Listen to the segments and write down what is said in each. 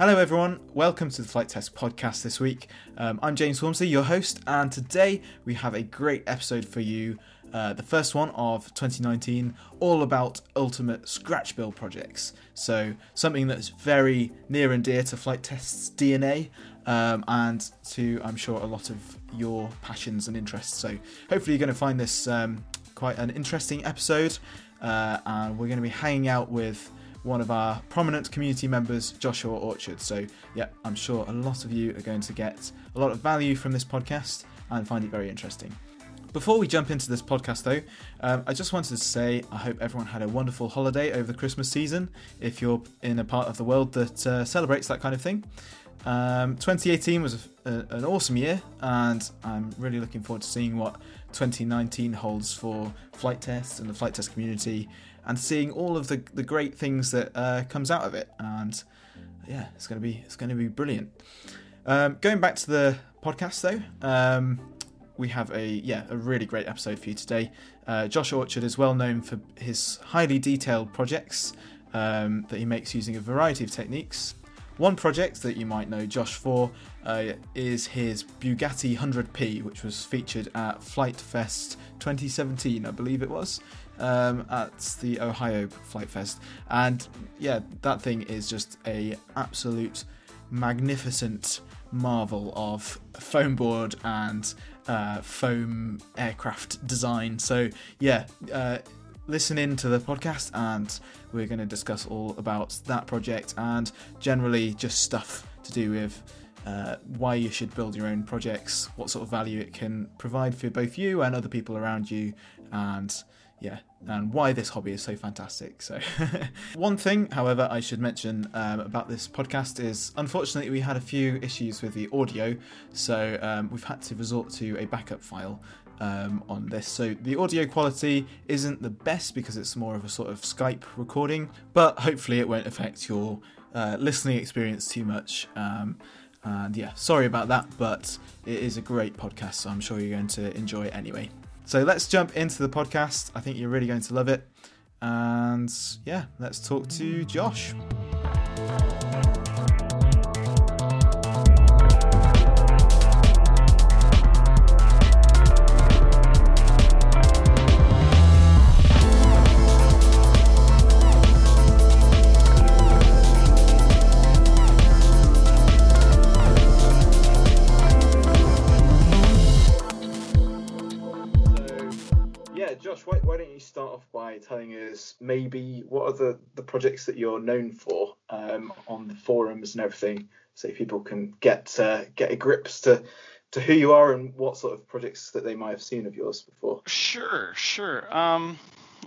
Hello, everyone. Welcome to the Flite Test podcast this week. Um, I'm James Whomsley, your host, and today we have a great episode for you. Uh, the first one of 2019, all about ultimate scratch build projects. So, something that's very near and dear to Flite Test's DNA, um, and to, I'm sure, a lot of your passions and interests. So, hopefully, you're going to find this um, quite an interesting episode, uh, and we're going to be hanging out with one of our prominent community members, Joshua Orchard. So, yeah, I'm sure a lot of you are going to get a lot of value from this podcast and find it very interesting. Before we jump into this podcast, though, um, I just wanted to say I hope everyone had a wonderful holiday over the Christmas season if you're in a part of the world that uh, celebrates that kind of thing. Um, 2018 was a, a, an awesome year, and I'm really looking forward to seeing what 2019 holds for Flite Tests and the Flite Test community and seeing all of the, the great things that uh, comes out of it. And yeah, it's gonna be it's gonna be brilliant. Um, going back to the podcast though, um, we have a yeah a really great episode for you today. Uh, Josh Orchard is well known for his highly detailed projects um, that he makes using a variety of techniques. One project that you might know Josh for uh, is his Bugatti 100p, which was featured at Flite Fest 2017, I believe it was um, at the Ohio Flite Fest, and yeah, that thing is just a absolute magnificent marvel of foam board and uh, foam aircraft design. So yeah. Uh, listen in to the podcast and we're going to discuss all about that project and generally just stuff to do with uh, why you should build your own projects, what sort of value it can provide for both you and other people around you, and yeah, and why this hobby is so fantastic. So, one thing, however, I should mention um, about this podcast is unfortunately we had a few issues with the audio, so um, we've had to resort to a backup file. Um, on this, so the audio quality isn't the best because it's more of a sort of Skype recording, but hopefully it won't affect your uh, listening experience too much. Um, and yeah, sorry about that, but it is a great podcast, so I'm sure you're going to enjoy it anyway. So let's jump into the podcast. I think you're really going to love it. And yeah, let's talk to Josh. What are the, the projects that you're known for um, on the forums and everything, so people can get uh, get a grips to to who you are and what sort of projects that they might have seen of yours before. Sure, sure. Um,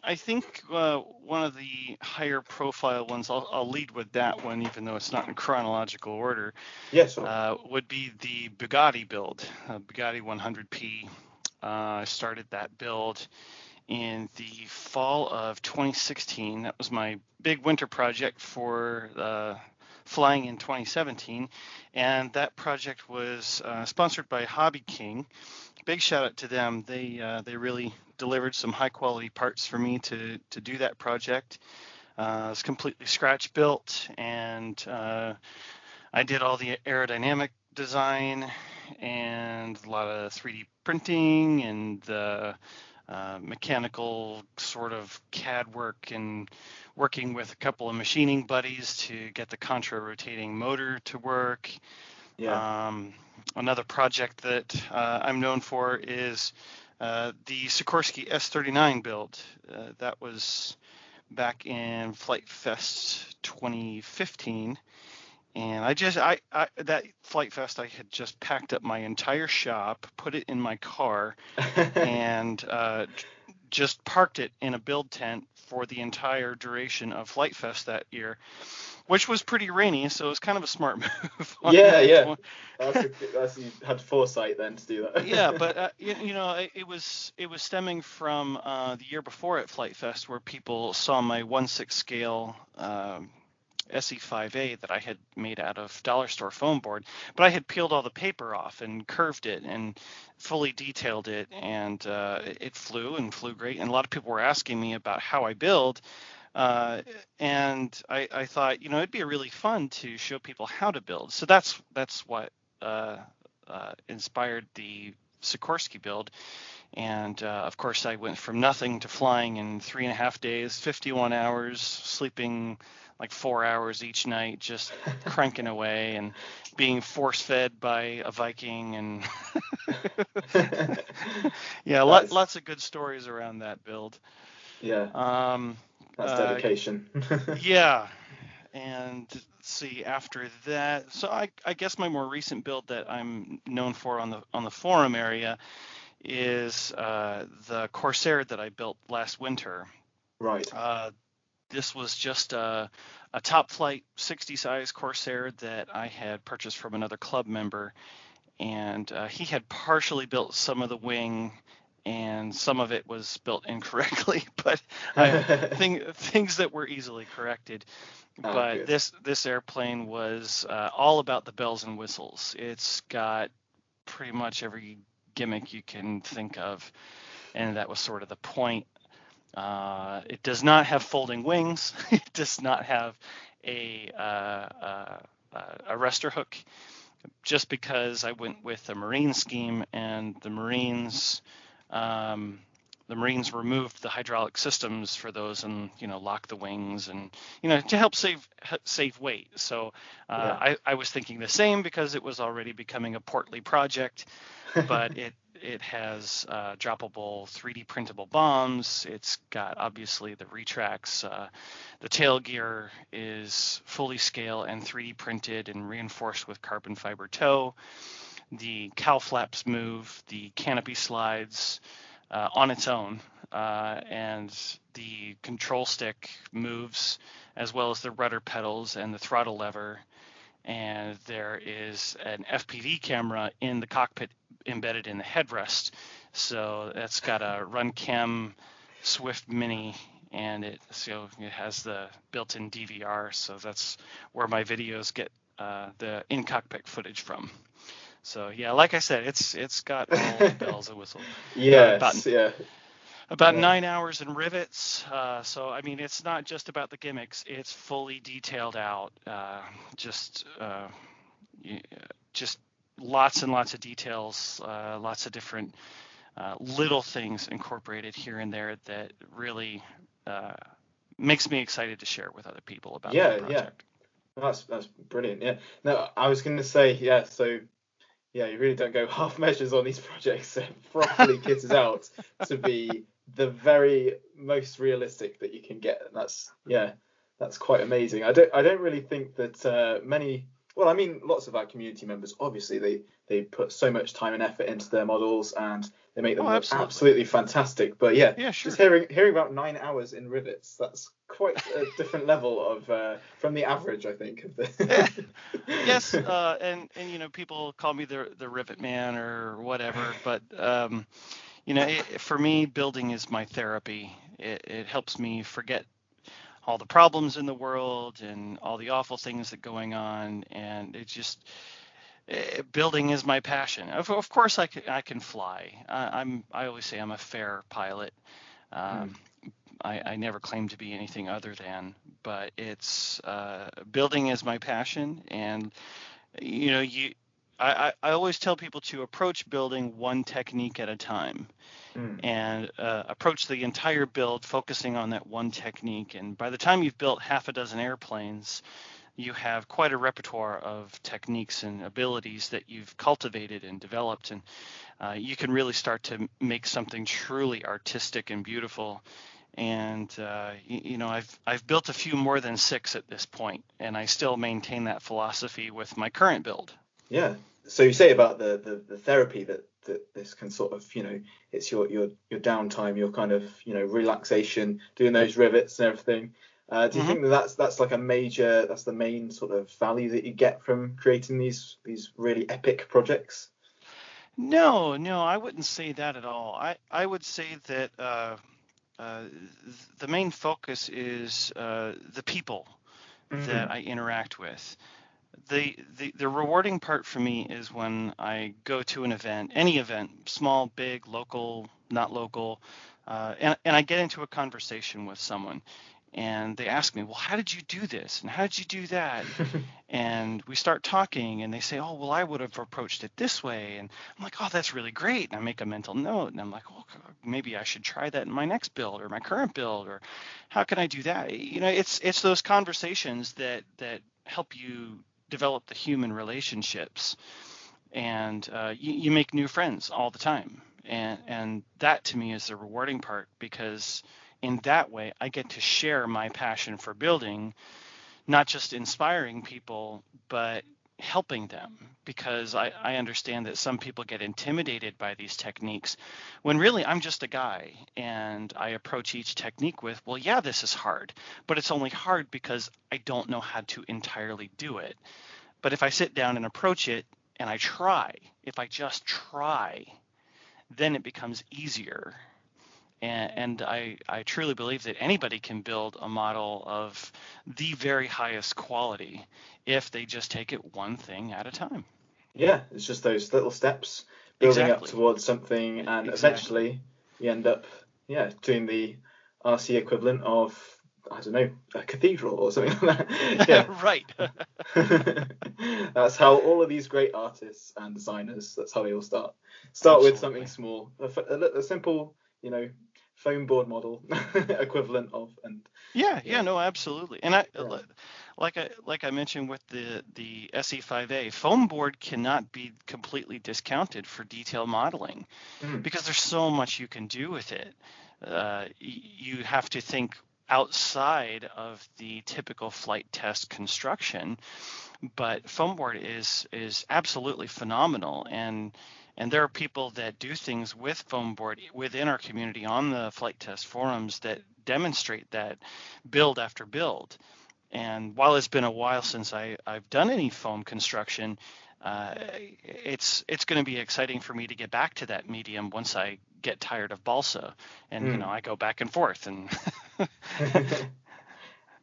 I think uh, one of the higher profile ones, I'll, I'll, lead with that one, even though it's not in chronological order. Yes. Uh, would be the Bugatti build, uh, Bugatti 100p. Uh, started that build in the fall of 2016. That was my big winter project for uh, flying in 2017, and that project was uh, sponsored by Hobby King. Big shout out to them. They uh, they really delivered some high quality parts for me to to do that project. Uh, it's completely scratch built, and uh, I did all the aerodynamic design and a lot of 3D printing and the uh, mechanical sort of CAD work and working with a couple of machining buddies to get the contra rotating motor to work. Yeah. Um, another project that uh, I'm known for is uh, the Sikorsky S39 build. Uh, that was back in Flite Fest 2015 and I just I, I, that Flite Fest I had just packed up my entire shop, put it in my car, and uh, just parked it in a build tent for the entire duration of Flite Fest that year, which was pretty rainy, so it was kind of a smart move. yeah, yeah. That's, a, that's you had foresight then to do that. yeah, but uh, you, you, know, it, it, was it was stemming from uh, the year before at Flite Fest where people saw my one six scale. Um, SE5A that I had made out of dollar store foam board, but I had peeled all the paper off and curved it and fully detailed it, and uh, it flew and flew great. And a lot of people were asking me about how I build, Uh, and I, I, thought, you know, it'd be really fun to show people how to build. So that's that's what uh, uh, inspired the Sikorsky build. And uh, of course, I went from nothing to flying in three and a half days, 51 hours, sleeping like four hours each night, just cranking away and being force fed by a Viking. And yeah, nice. lots of good stories around that build. Yeah. Um, That's uh, dedication. Uh, yeah. And see after that, so I, I guess my more recent build that I'm known for on the on the forum area is uh, the Corsair that I built last winter. Right. Uh, this was just a, a, top flight 60 size Corsair that I had purchased from another club member. And uh, he had partially built some of the wing and some of it was built incorrectly, but I, thing, things that were easily corrected. Oh, but good. this this airplane was uh, all about the bells and whistles. It's got pretty much every gimmick you can think of, and that was sort of the point. Uh, it does not have folding wings. it does not have a uh, uh, a arrestor hook. Just because I went with a marine scheme, and the Marines um, the Marines removed the hydraulic systems for those and you know lock the wings and you know to help save save weight. So uh, yeah. I, I was thinking the same because it was already becoming a portly project, but it it has uh, droppable 3D printable bombs. It's got obviously the retracts. Uh, the tail gear is fully scale and 3D printed and reinforced with carbon fiber tow. The cowl flaps move. The canopy slides uh, on its own, uh, and the control stick moves as well as the rudder pedals and the throttle lever. And there is an FPV camera in the cockpit embedded in the headrest. So that's got a RunCam Swift Mini, and it so it has the built-in DVR. So that's where my videos get uh, the in-cockpit footage from. So yeah, like I said, it's it's got all the bells and whistles. yes, uh, about, yeah. About yeah. nine hours in rivets. Uh, so I mean, it's not just about the gimmicks; it's fully detailed out. Uh, just uh, just lots and lots of details, uh, lots of different uh, little things incorporated here and there that really makes me excited to share with other people about yeah, the project. Yeah. That's that's brilliant. Yeah. No, I was going to say yeah. So yeah, you really don't go half measures on these projects. So properly kitted out to be the very most realistic that you can get. And that's yeah, that's quite amazing. I don't I don't really think that uh, many. Well, I mean, lots of our community members obviously they they put so much time and effort into their models and they make them oh, absolutely. absolutely. fantastic. But yeah, yeah sure. just hearing hearing about nine hours in rivets, that's quite a different level of uh, from the average, I think. Yes, uh, and and you know people call me the the rivet man or whatever, but um, you know it, for me building is my therapy. It, it helps me forget all the problems in the world and all the awful things that going on, and it just Eh, building is my passion. Of, of course, I can, I can fly. I, am I always say I'm a fair pilot. Um, mm. I, I, never claim to be anything other than, but it's uh, building is my passion, and you know, you. I, I always tell people to approach building one technique at a time mm. and uh, approach the entire build focusing on that one technique. And by the time you've built half a dozen airplanes, you have quite a repertoire of techniques and abilities that you've cultivated and developed, and uh, you can really start to make something truly artistic and beautiful. And uh, you, you, know, I've I've built a few more than six at this point, and I still maintain that philosophy with my current build. Yeah. So you say about the the, the therapy that that this can sort of you know it's your your your downtime, your kind of you know relaxation, doing those rivets and everything. Uh, do you mm-hmm. think that that's that's like a major that's the main sort of value that you get from creating these these really epic projects? No, no, I wouldn't say that at all. I I would say that uh, uh, the main focus is uh, the people mm-hmm. that I interact with. The, the the rewarding part for me is when I go to an event, any event, small, big, local, not local, uh, and and I get into a conversation with someone and they ask me, well, how did you do this? And how did you do that? and we start talking and they say, oh, well, I would have approached it this way. And I'm like, oh, that's really great. And I make a mental note and I'm like, well, maybe I should try that in my next build or my current build or how can I do that? You know, it's, it's those conversations that, that help you develop the human relationships and uh, you, you make new friends all the time. And, and that to me is the rewarding part because – in that way, I get to share my passion for building, not just inspiring people, but helping them because I, I, understand that some people get intimidated by these techniques when really I'm just a guy and I approach each technique with, well, yeah, this is hard, but it's only hard because I don't know how to entirely do it. But if I sit down and approach it and I try, if I just try, then it becomes easier and, mm-hmm. and I, I truly believe that anybody can build a model of the very highest quality if they just take it one thing at a time. Yeah, it's just those little steps building exactly. up towards something, and exactly. eventually you end up, yeah, doing the RC equivalent of I don't know, a cathedral or something like that. Yeah. right. that's how all of these great artists and designers, that's how they all start. Start Absolutely. with something small, a, a, a, simple, you know, foam board model equivalent of and yeah, yeah, yeah no absolutely and i yeah. like i like i mentioned with the the se5a foam board cannot be completely discounted for detail modeling mm. because there's so much you can do with it uh, you have to think outside of the typical Flite Test construction but foam board is is absolutely phenomenal and and there are people that do things with foam board within our community on the Flite Test forums that demonstrate that build after build. And while it's been a while since I, I've done any foam construction, uh, it's it's going to be exciting for me to get back to that medium once I get tired of balsa, and mm. you hmm. know I go back and forth and.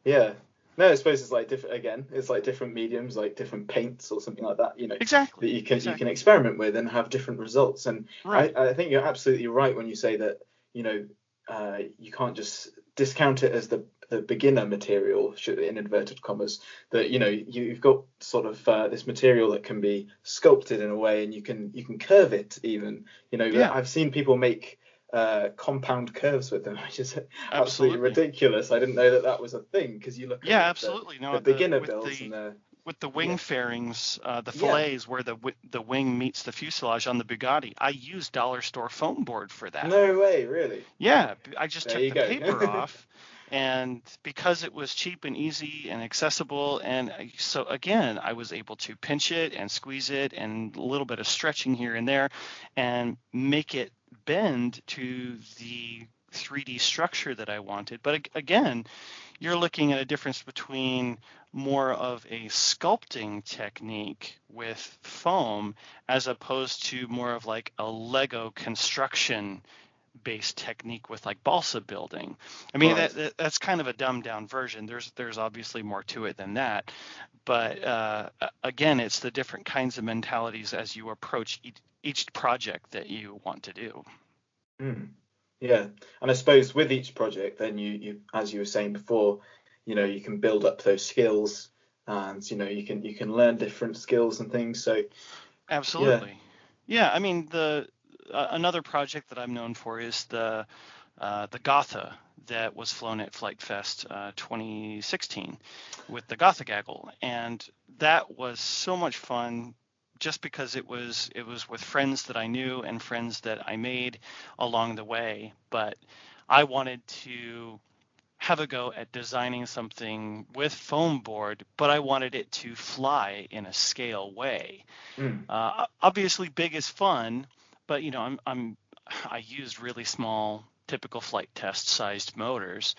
yeah, no, I suppose it's like different again. It's like different mediums, like different paints or something like that. You know, exactly that you can exactly. you can experiment with and have different results. And right. I, I think you're absolutely right when you say that you know uh, you can't just discount it as the the beginner material in inverted commas that you know you've got sort of uh, this material that can be sculpted in a way and you can you can curve it even you know yeah. i've seen people make uh, compound curves with them, which is absolutely, absolutely ridiculous. I didn't know that that was a thing because you look yeah, absolutely. The, no, the, the beginner builds the, and the with the wing yeah. fairings, uh, the fillets yeah. where the the wing meets the fuselage on the Bugatti, I used dollar store foam board for that. No way, really? Yeah, I just there took the go. paper off, and because it was cheap and easy and accessible, and so again, I was able to pinch it and squeeze it and a little bit of stretching here and there, and make it bend to the 3D structure that I wanted. But again, you're looking at a difference between more of a sculpting technique with foam as opposed to more of like a Lego construction based technique with like balsa building. I mean right. that, that, that's kind of a dumbed down version. There's there's obviously more to it than that. But uh, again, it's the different kinds of mentalities as you approach each, each project that you want to do. Mm. Yeah, and I suppose with each project, then you, you, as you were saying before, you know, you can build up those skills, and you know, you can you can learn different skills and things. So, absolutely, yeah. yeah I mean, the uh, another project that I'm known for is the uh, the Gotha that was flown at Flite Fest uh, 2016 with the Gotha Gaggle, and that was so much fun just because it was it was with friends that I knew and friends that I made along the way. But I wanted to have a go at designing something with foam board, but I wanted it to fly in a scale way. Mm. Uh, obviously, big is fun, but you know, I'm I'm I used really small, typical Flite Test sized motors,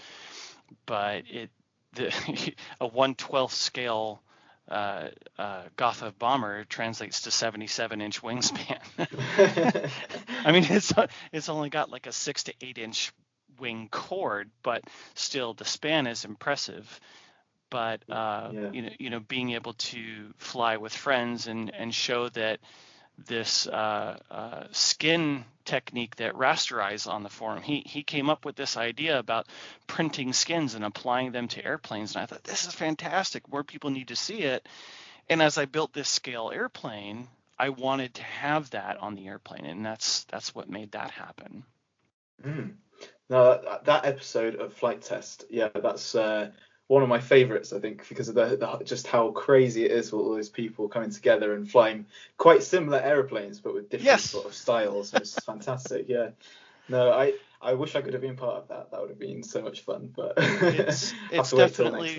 but it the a 1/12 scale uh, uh, Gotha bomber translates to 77 inch wingspan. I mean, it's it's only got like a six to eight inch wing chord, but still the span is impressive. But uh, yeah. you know, you know, being able to fly with friends and and show that this uh, uh, skin technique that rasterize on the forum. He he came up with this idea about printing skins and applying them to airplanes, and I thought this is fantastic. More people need to see it. And as I built this scale airplane, I wanted to have that on the airplane, and that's that's what made that happen. Mm. No, that, that, episode of Flite Test, yeah, that's uh, one of my favorites, I think, because of the, the, just how crazy it is with all those people coming together and flying quite similar airplanes, but with different yes. sort of styles. It's fantastic. Yeah. No, I I wish I could have been part of that. That would have been so much fun. But it's, it's definitely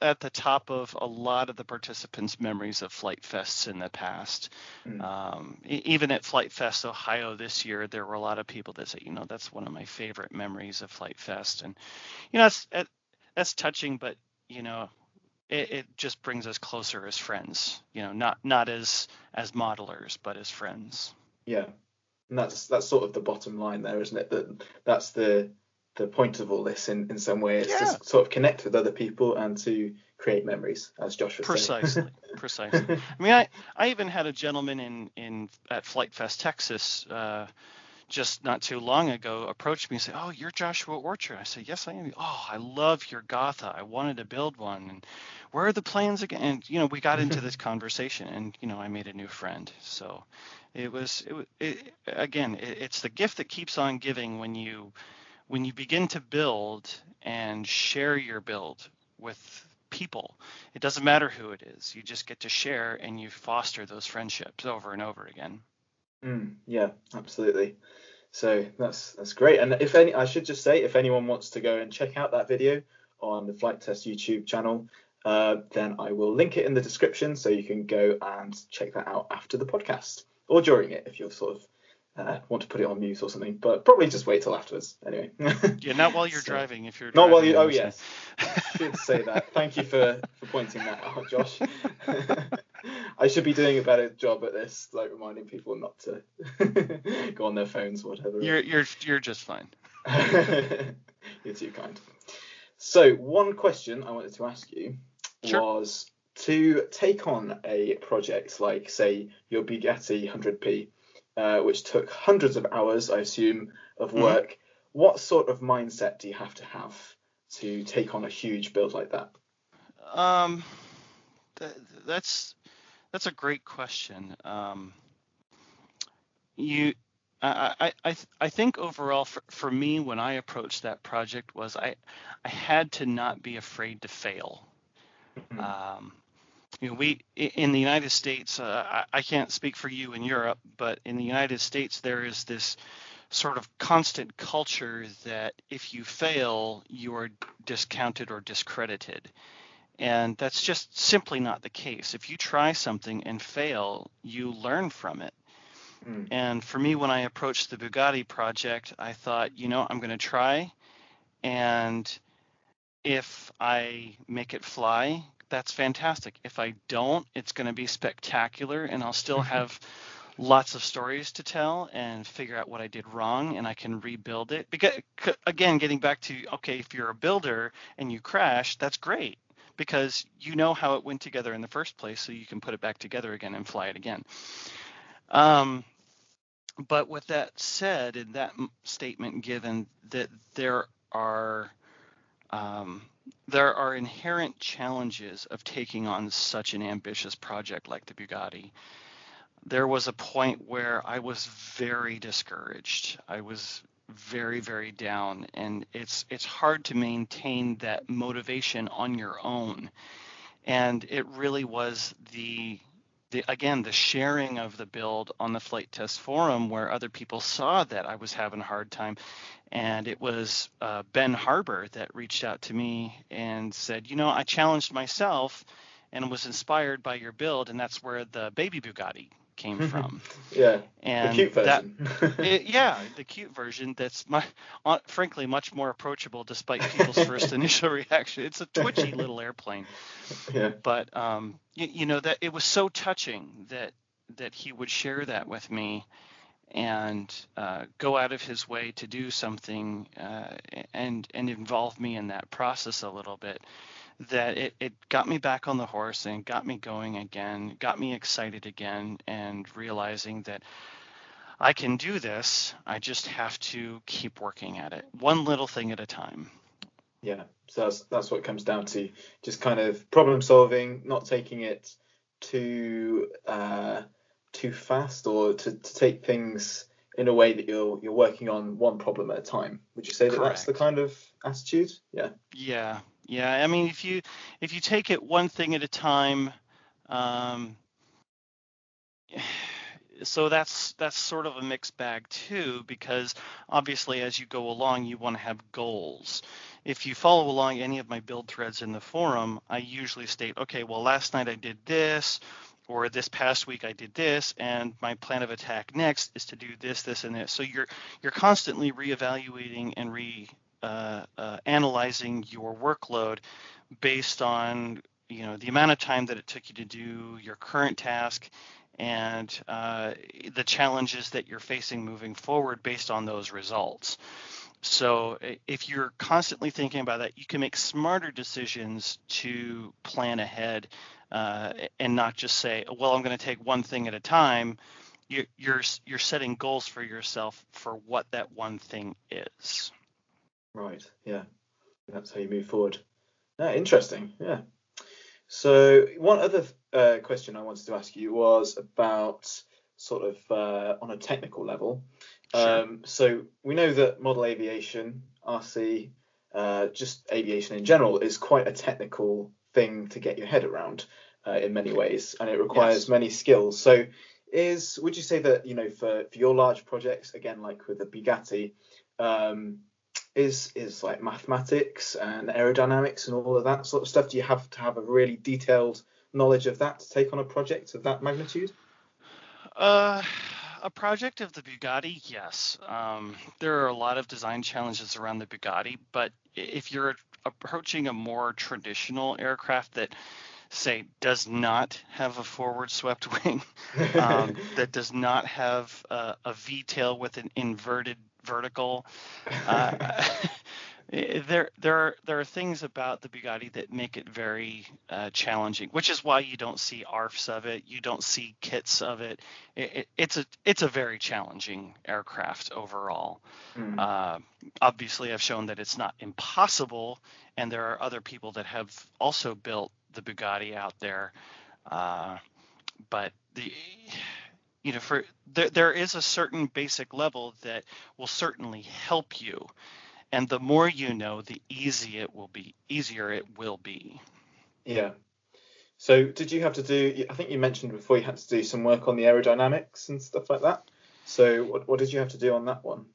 at the top of a lot of the participants' memories of Flite Fests in the past. Mm. Um, even at Flite Fest Ohio this year, there were a lot of people that say, you know, that's one of my favorite memories of Flite Fest, and you know, that's that's touching, but you know, it, it just brings us closer as friends. You know, not not as as modelers, but as friends. Yeah, and that's that's sort of the bottom line there, isn't it? That that's the the point of all this in, in some way. It's yeah. to sort of connect with other people and to create memories, as Josh was precisely, precisely. I mean, I, I even had a gentleman in in at Flite Fest Texas uh, just not too long ago approached me and say, "Oh, you're Joshua Orchard." I said, "Yes, I am." Oh, I love your Gotha. I wanted to build one. And where are the plans again? And you know, we got into this conversation, and you know, I made a new friend. So it was, it, it again, it, it's the gift that keeps on giving when you when you begin to build and share your build with people, it doesn't matter who it is. You just get to share and you foster those friendships over and over again. Mm, yeah, absolutely. So that's that's great. And if any, I should just say, if anyone wants to go and check out that video on the Flite Test YouTube channel, uh, then I will link it in the description so you can go and check that out after the podcast or during it if you're sort of uh, want to put it on mute or something, but probably just wait till afterwards. Anyway. yeah, not while you're so, driving. If you're not while you. Oh yes, should say that. Thank you for for pointing that out, Josh. I should be doing a better job at this, like reminding people not to go on their phones, or whatever. You're you're you're just fine. you're too kind. So one question I wanted to ask you sure. was to take on a project like, say, your Bugatti 100p uh, which took hundreds of hours, I assume, of mm-hmm. work. Mm-hmm. What sort of mindset do you have to have to take on a huge build like that? Um, th- that's that's a great question. Um, you, I, I, I think overall for, for me, when I approached that project was I, I had to not be afraid to fail. Mm-hmm. Um, you know, we in the United States, uh, I, can't speak for you in Europe, but in the United States, there is this sort of constant culture that if you fail, you are discounted or discredited. And that's just simply not the case. If you try something and fail, you learn from it. Mm. And for me, when I approached the Bugatti project, I thought, you know, I'm going to try. And if I make it fly, that's fantastic. If I don't, it's going to be spectacular and I'll still have lots of stories to tell and figure out what I did wrong and I can rebuild it. Because again, getting back to okay, if you're a builder and you crash, that's great because you know how it went together in the first place so you can put it back together again and fly it again. Um, but with that said, in that statement given that there are um, there are inherent challenges of taking on such an ambitious project like the Bugatti. There was a point where I was very discouraged. I was very very down and it's it's hard to maintain that motivation on your own. And it really was the the again the sharing of the build on the Flite Test forum where other people saw that I was having a hard time. And it was uh, Ben Harbor that reached out to me and said, you know, I challenged myself and was inspired by your build, and that's where the baby Bugatti came from. yeah, and the cute version. That, it, yeah, the cute version. That's my, uh, frankly, much more approachable despite people's first initial reaction. It's a twitchy little airplane. Yeah. But um, you, you know that it was so touching that that he would share that with me and uh, go out of his way to do something uh, and and involve me in that process a little bit. That it, it got me back on the horse and got me going again, got me excited again, and realizing that I can do this. I just have to keep working at it, one little thing at a time. Yeah, so that's that's what it comes down to. Just kind of problem solving, not taking it too uh, too fast, or to, to take things in a way that you're you're working on one problem at a time. Would you say that Correct. that's the kind of attitude? Yeah. Yeah, yeah. I mean, if you if you take it one thing at a time, um, so that's that's sort of a mixed bag too, because obviously as you go along, you want to have goals. If you follow along any of my build threads in the forum, I usually state, okay, well, last night I did this, or this past week I did this, and my plan of attack next is to do this, this, and this. So you're you're constantly reevaluating and re uh, uh, analyzing your workload based on you know the amount of time that it took you to do your current task and uh, the challenges that you're facing moving forward based on those results. So if you're constantly thinking about that, you can make smarter decisions to plan ahead uh, and not just say, "Well, I'm going to take one thing at a time." You, you're you're setting goals for yourself for what that one thing is. Right. Yeah. That's how you move forward. Yeah, interesting. Yeah. So one other uh, question I wanted to ask you was about sort of uh, on a technical level. Sure. Um, so we know that model aviation, RC, uh, just aviation in general, is quite a technical thing to get your head around uh, in many ways, and it requires Yes. many skills. So, is would you say that you know for for your large projects, again like with the Bugatti, um, is is like mathematics and aerodynamics and all of that sort of stuff? Do you have to have a really detailed knowledge of that to take on a project of that magnitude? Uh, a project of the Bugatti, yes. Um, there are a lot of design challenges around the Bugatti, but if you're approaching a more traditional aircraft that, say, does not have a forward swept wing, um, that does not have a, a V tail with an inverted vertical, uh, there there are there are things about the Bugatti that make it very uh, challenging, which is why you don't see ARFs of it, you don't see kits of it. It, it. It's a it's a very challenging aircraft overall. Hmm. Uh, obviously, I've shown that it's not impossible, and there are other people that have also built the Bugatti out there. Uh, but the you know for there, there is a certain basic level that will certainly help you and the more you know the easier it will be easier it will be Yeah. So did you have to do? I think you mentioned before you had to do some work on the aerodynamics and stuff like that. So what what did you have to do on that one?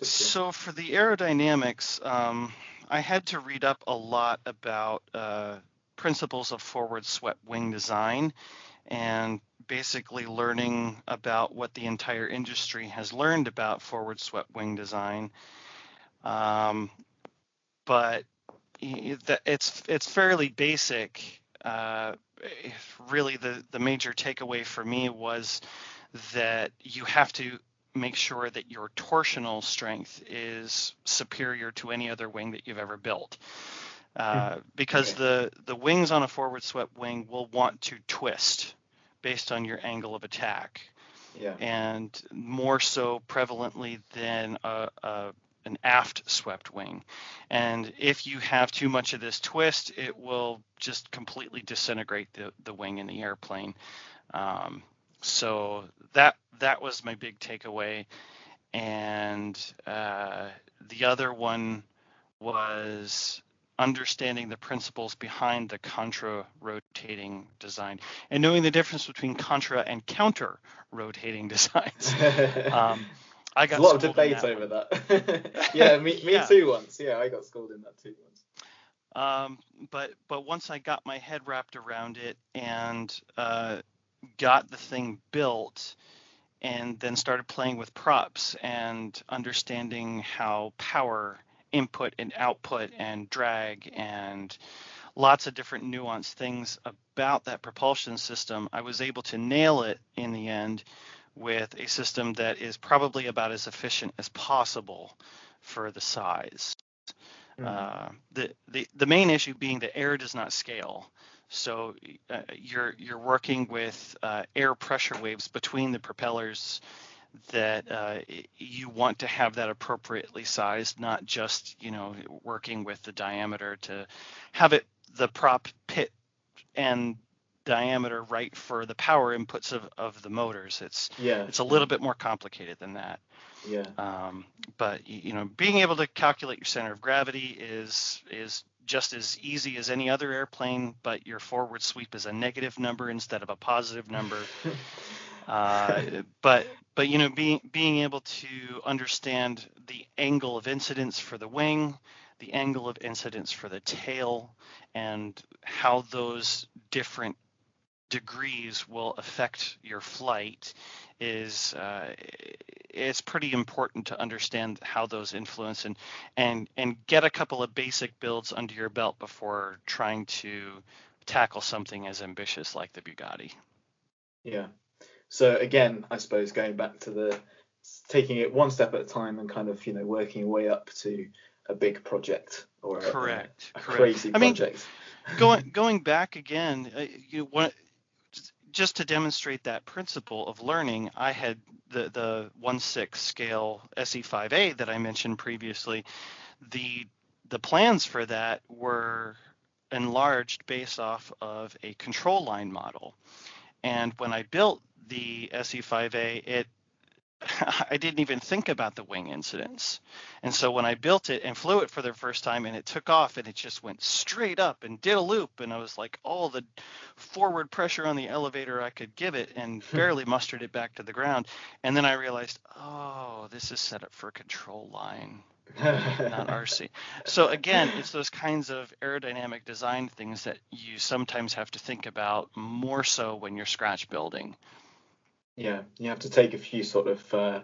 so for the aerodynamics um, i had to read up a lot about uh, principles of forward swept wing design and basically learning about what the entire industry has learned about forward swept wing design um, but it's it's fairly basic. Uh, really, the the major takeaway for me was that you have to make sure that your torsional strength is superior to any other wing that you've ever built. Uh, because Okay. the the wings on a forward swept wing will want to twist based on your angle of attack yeah. and more so prevalently than a, a, an aft swept wing. And if you have too much of this twist, it will just completely disintegrate the, the wing in the airplane. Um, so that that was my big takeaway. And uh, the other one was understanding the principles behind the contra rotating design and knowing the difference between contra and counter rotating designs. Um, I got a lot of debate that over that. yeah, me, me Yeah. too once. Yeah, I got schooled in that too once. Um, but but once I got my head wrapped around it and uh, got the thing built, and then started playing with props and understanding how power input and output and drag and lots of different nuanced things about that propulsion system, I was able to nail it in the end with a system that is probably about as efficient as possible for the size. Mm. Uh, the, the the main issue being that air does not scale. So uh, you're you're working with uh, air pressure waves between the propellers that uh, you want to have that appropriately sized, not just you know working with the diameter to have it the prop pit and diameter right for the power inputs of, of the motors. It's yeah, it's a little bit more complicated than that. Yeah. Um, but you know, being able to calculate your center of gravity is is just as easy as any other airplane, but your forward sweep is a negative number instead of a positive number. uh, but but you know, being being able to understand the angle of incidence for the wing, the angle of incidence for the tail, and how those different degrees will affect your flight is uh, it's pretty important to understand how those influence and and and get a couple of basic builds under your belt before trying to tackle something as ambitious like the Bugatti. Yeah. So again, I suppose going back to the taking it one step at a time and kind of you know working your way up to a big project or a, correct, a, a correct. crazy I project. Mean, going going back again, uh, you want just to demonstrate that principle of learning, I had the the one six scale SE5A that I mentioned previously. The the plans for that were enlarged based off of a control line model. And when I built the SE5A, it I didn't even think about the wing incidence. And so when I built it and flew it for the first time and it took off and it just went straight up and did a loop and I was like all the forward pressure on the elevator I could give it and hmm. barely mustered it back to the ground. And then I realized, oh, this is set up for control line. not RC. So again, it's those kinds of aerodynamic design things that you sometimes have to think about more so when you're scratch building. Yeah, you have to take a few sort of uh,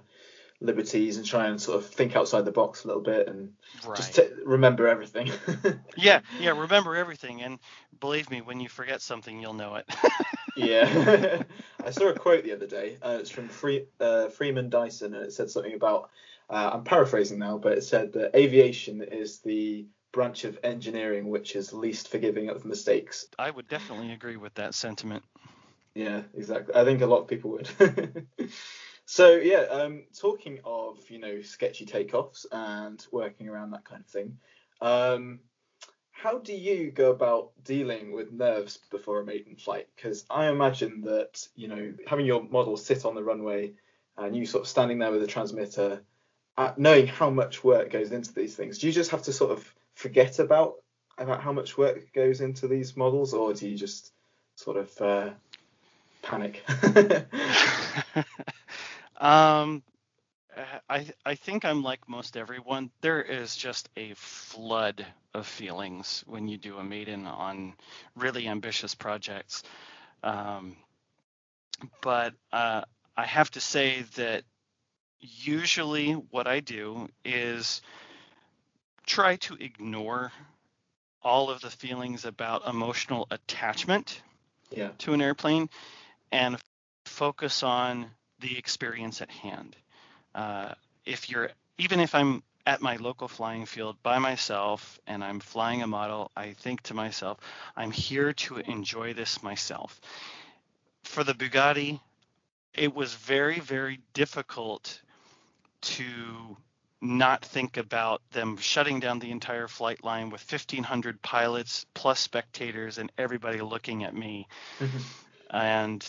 liberties and try and sort of think outside the box a little bit and right. just t- remember everything. yeah, yeah, remember everything. And believe me, when you forget something, you'll know it. yeah. I saw a quote the other day. Uh, it's from Free, uh, Freeman Dyson, and it said something about, uh, I'm paraphrasing now, but it said that aviation is the branch of engineering which is least forgiving of mistakes. I would definitely agree with that sentiment. Yeah, exactly. I think a lot of people would. so yeah, um, talking of you know sketchy takeoffs and working around that kind of thing, um, how do you go about dealing with nerves before a maiden flight? Because I imagine that you know having your model sit on the runway and you sort of standing there with a the transmitter, uh, knowing how much work goes into these things, do you just have to sort of forget about about how much work goes into these models, or do you just sort of uh, panic? um, I I think I'm like most everyone. There is just a flood of feelings when you do a maiden on really ambitious projects. Um, but uh, I have to say that usually what I do is try to ignore all of the feelings about emotional attachment yeah. to an airplane and focus on the experience at hand. Uh, if you're even if I'm at my local flying field by myself and I'm flying a model, I think to myself, I'm here to enjoy this myself. For the Bugatti, it was very, very difficult to not think about them shutting down the entire flight line with 1,500 pilots plus spectators and everybody looking at me. Mm-hmm. And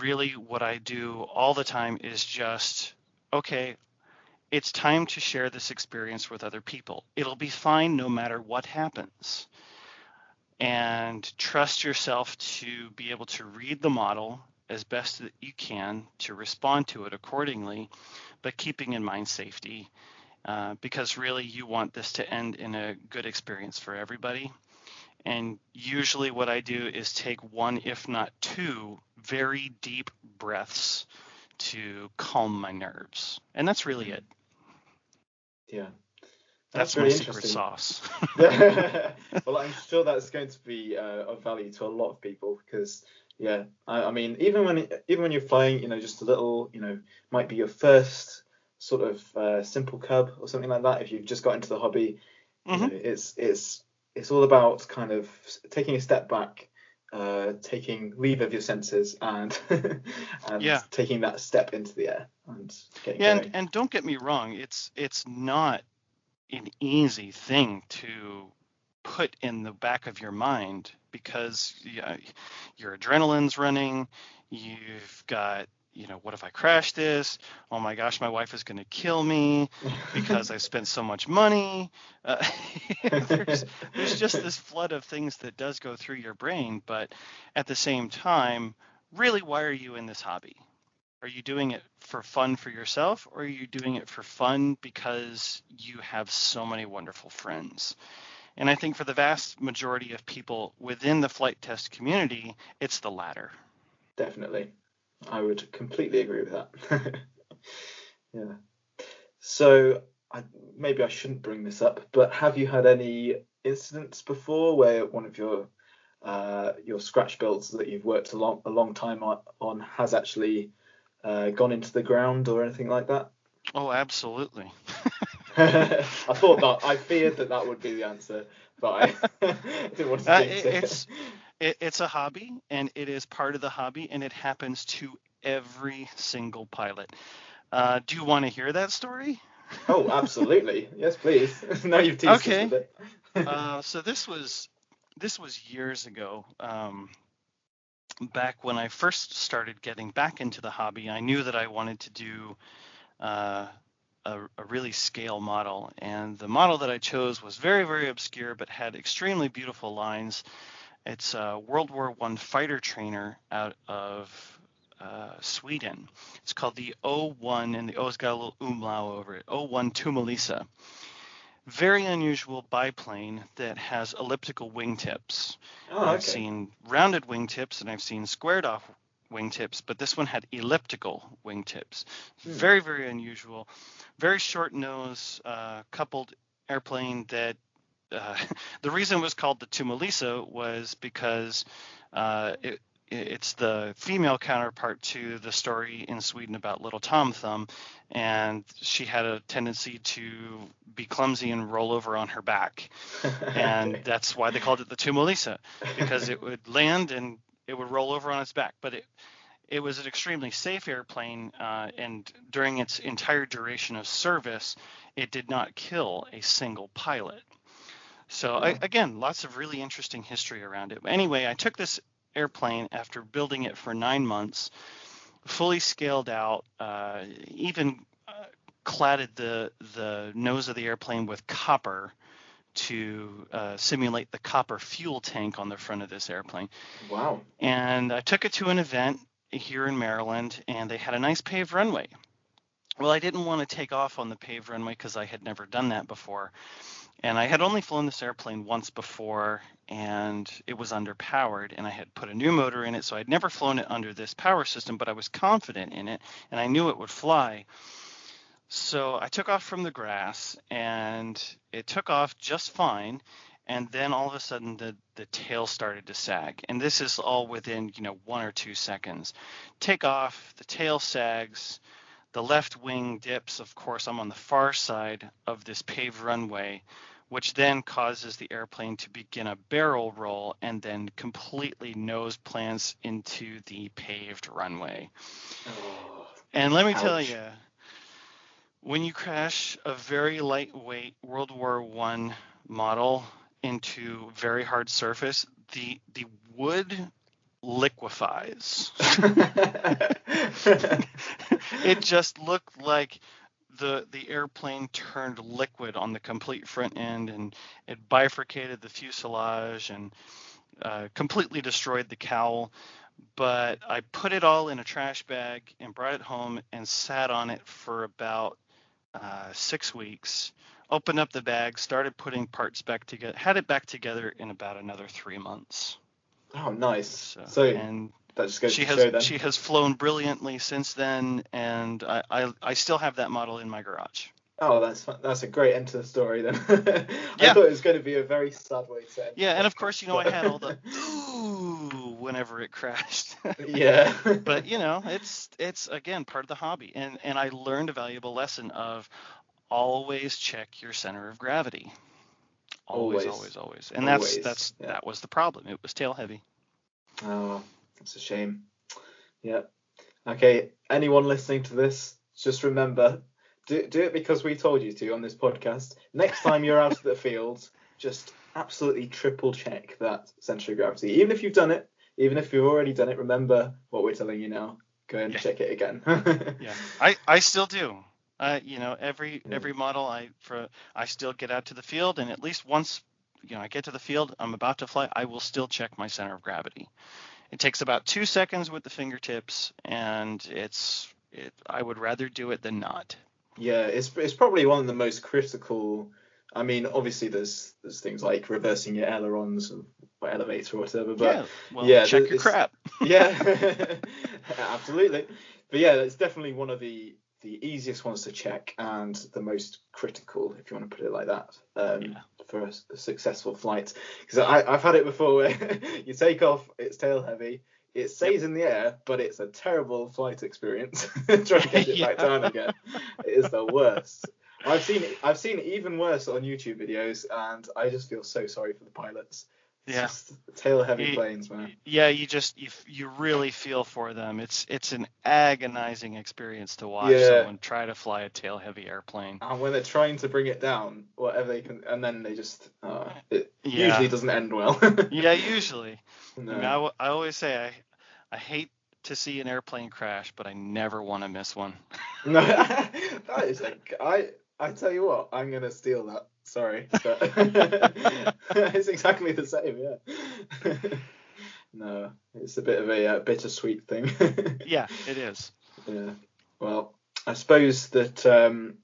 really, what I do all the time is just, okay, it's time to share this experience with other people. It'll be fine no matter what happens. And trust yourself to be able to read the model as best that you can to respond to it accordingly, but keeping in mind safety. Uh, because really, you want this to end in a good experience for everybody. And usually, what I do is take one, if not two, very deep breaths to calm my nerves. And that's really it. Yeah. That's, that's my secret sauce. well, I'm sure that's going to be uh, of value to a lot of people because, yeah, I, I, mean, even when even when you're flying, you know, just a little, you know, might be your first sort of uh, simple cub or something like that. If you've just got into the hobby, You Mhm. know, it's it's it's all about kind of taking a step back, uh, taking leave of your senses, and and Yeah. taking that step into the air and getting Yeah, and, and don't get me wrong, it's it's not an easy thing to put in the back of your mind because yeah, your adrenaline's running, you've got, you know, what if I crash this? Oh my gosh, my wife is going to kill me because I spent so much money. Uh, there's, there's just this flood of things that does go through your brain, but at the same time, really, why are you in this hobby? Are you doing it for fun for yourself, or are you doing it for fun because you have so many wonderful friends? And I think for the vast majority of people within the Flite Test community, it's the latter. Definitely. I would completely agree with that. yeah. So I, maybe I shouldn't bring this up, but have you had any incidents before where one of your uh, your scratch builds that you've worked a long a long time on, has actually uh, gone into the ground or anything like that? Oh, absolutely. I thought that I feared that that would be the answer, but I, didn't want to Uh, it- it. it's it, it's a hobby, and it is part of the hobby, and it happens to every single pilot. Uh, do you want to hear that story? Oh, absolutely. Yes, please. now you've teased us Okay. a bit. uh, so this was this was years ago. Um, back when I first started getting back into the hobby, I knew that I wanted to do uh, a, a really scale model, and the model that I chose was very very obscure, but had extremely beautiful lines. It's a World War One fighter trainer out of uh, Sweden. It's called the O1, and the O's got a little umlaut over it. O1 Tummelisa very unusual biplane that has elliptical wingtips. Oh, I've seen rounded wingtips and I've seen squared off wingtips, but this one had elliptical wingtips. Hmm. Very, very unusual. Very short nose, uh, coupled airplane that uh, the reason it was called the Tummelisa was because uh, it, it's the female counterpart to the story in Sweden about Little Tom Thumb, and she had a tendency to be clumsy and roll over on her back, and that's why they called it the Tummelisa because it would land and it would roll over on its back. But it it was an extremely safe airplane, uh, and during its entire duration of service, it did not kill a single pilot. So I, again, lots of really interesting history around it. Anyway, I took this airplane after building it for nine months, fully scaled out, uh, even uh, cladded the the nose of the airplane with copper to uh, simulate the copper fuel tank on the front of this airplane. wow. And I took it to an event here in Maryland, and they had a nice paved runway. Well, I didn't want to take off on the paved runway because I had never done that before. And I had only flown this airplane once before, and it was underpowered, and I had put a new motor in it, so I'd never flown it under this power system, but I was confident in it, and I knew it would fly. So I took off from the grass, and it took off just fine. And then all of a sudden, the, the tail started to sag. And this is all within, you know, one or two seconds. Take off, the tail sags, the left wing dips. Of course, I'm on the far side of this paved runway, which then causes the airplane to begin a barrel roll and then completely nose plants into the paved runway. Oh, And let me tell you, when you crash a very lightweight World War One model into very hard surface, the the wood liquefies. it just looked like the the airplane turned liquid on the complete front end, and it bifurcated the fuselage and uh, completely destroyed the cowl. But I put it all in a trash bag and brought it home and sat on it for about uh, six weeks. Opened up the bag, started putting parts back together, had it back together in about another three months. oh, nice. So, So, and that just goes she to show has she has flown brilliantly since then, and I, I I still have that model in my garage. Oh, that's that's a great end to the story then. I Yeah. thought it was going to be a very sad way to end. Yeah, and of course, you know, I had all the ooh whenever it crashed. yeah. but you know, it's it's again part of the hobby, and and I learned a valuable lesson of always check your center of gravity. Always, Always. always, always. And that's that's yeah. that was the problem. It was tail heavy. Oh, that's a shame. Yeah. Okay. Anyone listening to this, just remember, do do it because we told you to on this podcast. Next time you're out of the field, just absolutely triple check that center of gravity. Even if you've done it, even if you've already done it, remember what we're telling you now. Go and Yeah. check it again. Yeah, I I still do. Uh, you know, every every model I for I still get out to the field, and at least once, you know, I get to the field, I'm about to fly, I will still check my center of gravity. It takes about two seconds with the fingertips, and it's it. I would rather do it than not. Yeah, it's it's probably one of the most critical. I mean, obviously there's there's things like reversing your ailerons or elevator or whatever, but yeah. Well, yeah, check your crap. yeah, absolutely. But yeah, it's definitely one of the the easiest ones to check and the most critical, if you want to put it like that, um, Yeah. For a, successful flight. Because I've had it before where you take off, it's tail heavy. It stays in the air, but it's a terrible flight experience. Trying to get it back down again, it is the worst. I've seen I've seen even worse on YouTube videos, and I just feel so sorry for the pilots. Yeah. tail heavy Ye- planes, man. Yeah, you just you you really feel for them. It's it's an agonizing experience to watch Yeah. someone try to fly a tail heavy airplane. And when they're trying to bring it down, whatever they can, and then they just, uh, it Yeah. usually doesn't end well. Yeah, usually. I, no. mean, I, w- I always say I I hate to see an airplane crash, but I never want to miss one. no, that is a, I, I tell you what, I'm gonna steal that. Sorry, but it's exactly the same, yeah. no, it's a bit of a uh, bittersweet thing. Yeah, it is. Yeah. Well, I suppose that um,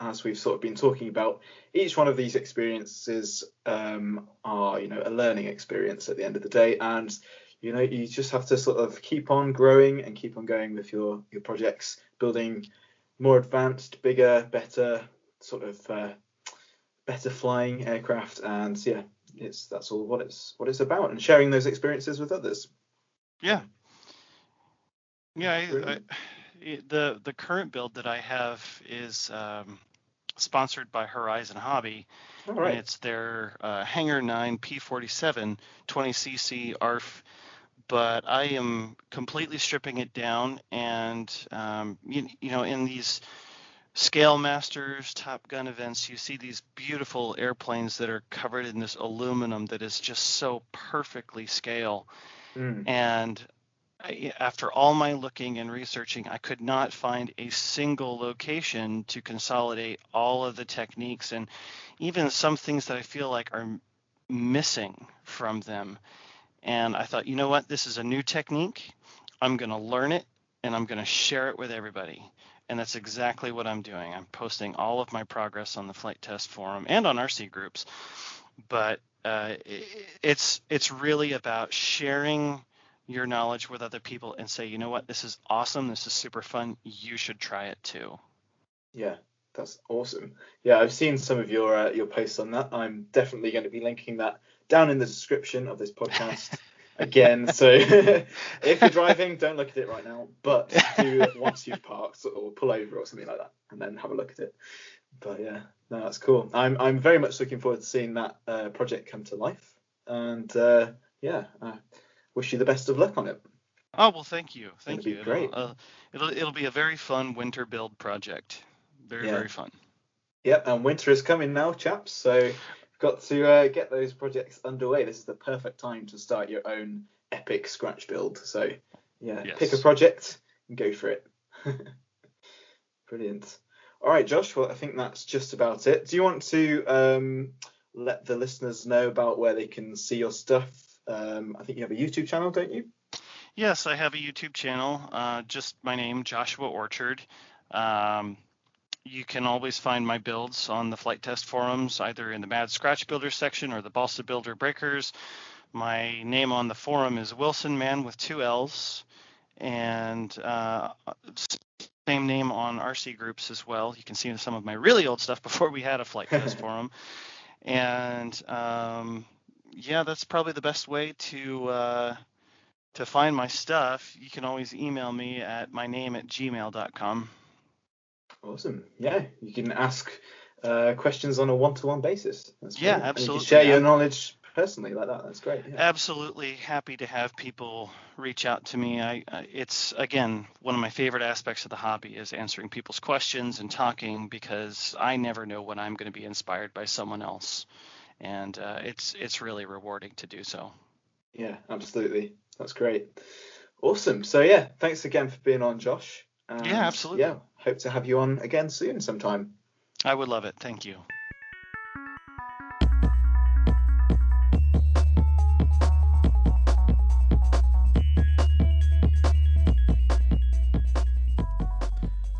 as we've sort of been talking about, each one of these experiences um, are, you know, a learning experience at the end of the day, and you know, you just have to sort of keep on growing and keep on going with your your projects, building more advanced, bigger, better, sort of uh, better flying aircraft, and yeah, it's that's all what it's what it's about, and sharing those experiences with others. Yeah. Yeah, I, I, it- the the current build that I have is um, sponsored by Horizon Hobby, All and right. it's their uh, Hangar 9 P47 20cc ARF. But I am completely stripping it down, and um, you, you know, in these Scale Masters, Top Gun events, you see these beautiful airplanes that are covered in this aluminum that is just so perfectly scale. Mm. And I, after all my looking and researching, I could not find a single location to consolidate all of the techniques and even some things that I feel like are missing from them. And I thought, you know what? This is a new technique. I'm going to learn it and I'm going to share it with everybody. And that's exactly what I'm doing. I'm posting all of my progress on the Flite Test forum and on RC groups. But uh, it's it's really about sharing your knowledge with other people and say, you know what, this is awesome, this is super fun, you should try it too. Yeah, that's awesome. Yeah, I've seen some of your uh, your posts on that. I'm definitely going to be linking that down in the description of this podcast again. So if you're driving, don't look at it right now, but do once you've parked or pull over or something like that, and then have a look at it. But yeah, no, that's cool. I'm I'm very much looking forward to seeing that uh, project come to life, and uh, yeah, I wish you the best of luck on it. Oh well, thank you, thank That'd you. great. It'll, uh, it'll it'll be a very fun winter build project. Very Yeah. very fun. Yep, and winter is coming now, chaps. So got to uh, get those projects underway. This is the perfect time to start your own epic scratch build. So yeah, pick a project and go for it. Brilliant. All right, Josh. Well, I think that's just about it. Do you want to um, let the listeners know about where they can see your stuff? Um, I think you have a YouTube channel, don't you? Yes, I have a YouTube channel. Uh, just my name, Joshua Orchard. Um, you can always find my builds on the Flite Test forums, either in the Mad Scratch Builder section or the Balsa Builder Breakers. My name on the forum is Wilson Man with two L's, and uh, same name on RC groups as well. You can see some of my really old stuff before we had a Flite Test forum. And um, yeah, that's probably the best way to uh, to find my stuff. You can always email me at my name at gmail.com. Awesome. Yeah, you can ask uh, questions on a one-to-one basis. That's yeah, brilliant. absolutely. And you can share your knowledge personally like that. That's great. Yeah. Absolutely happy to have people reach out to me. I, it's again one of my favorite aspects of the hobby is answering people's questions and talking because I never know when I'm going to be inspired by someone else, and uh, it's it's really rewarding to do so. Yeah, absolutely. That's great. Awesome. So yeah, thanks again for being on, Josh. And, yeah, absolutely. Yeah, hope to have you on again soon sometime. I would love it. Thank you.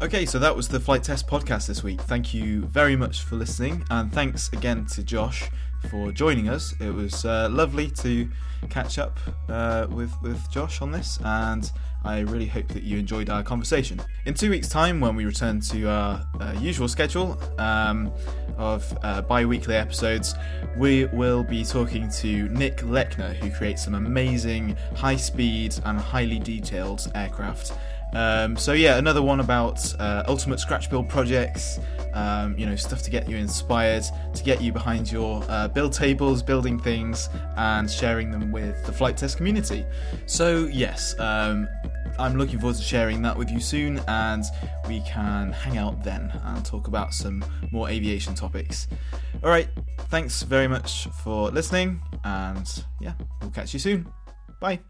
Okay, so that was the Flite Test podcast this week. Thank you very much for listening, and thanks again to Josh for joining us. It was uh, lovely to catch up uh, with with Josh on this, and I really hope that you enjoyed our conversation. In two weeks' time, when we return to our uh, usual schedule um, of uh, bi weekly episodes, we will be talking to Nick Lechner, who creates some amazing high speed and highly detailed aircraft. Um, so yeah, another one about uh, ultimate scratch build projects. Um, you know, stuff to get you inspired, to get you behind your uh, build tables, building things, and sharing them with the Flite Test community. So yes, um, I'm looking forward to sharing that with you soon, and we can hang out then and talk about some more aviation topics. All right, thanks very much for listening, and yeah, we'll catch you soon. Bye.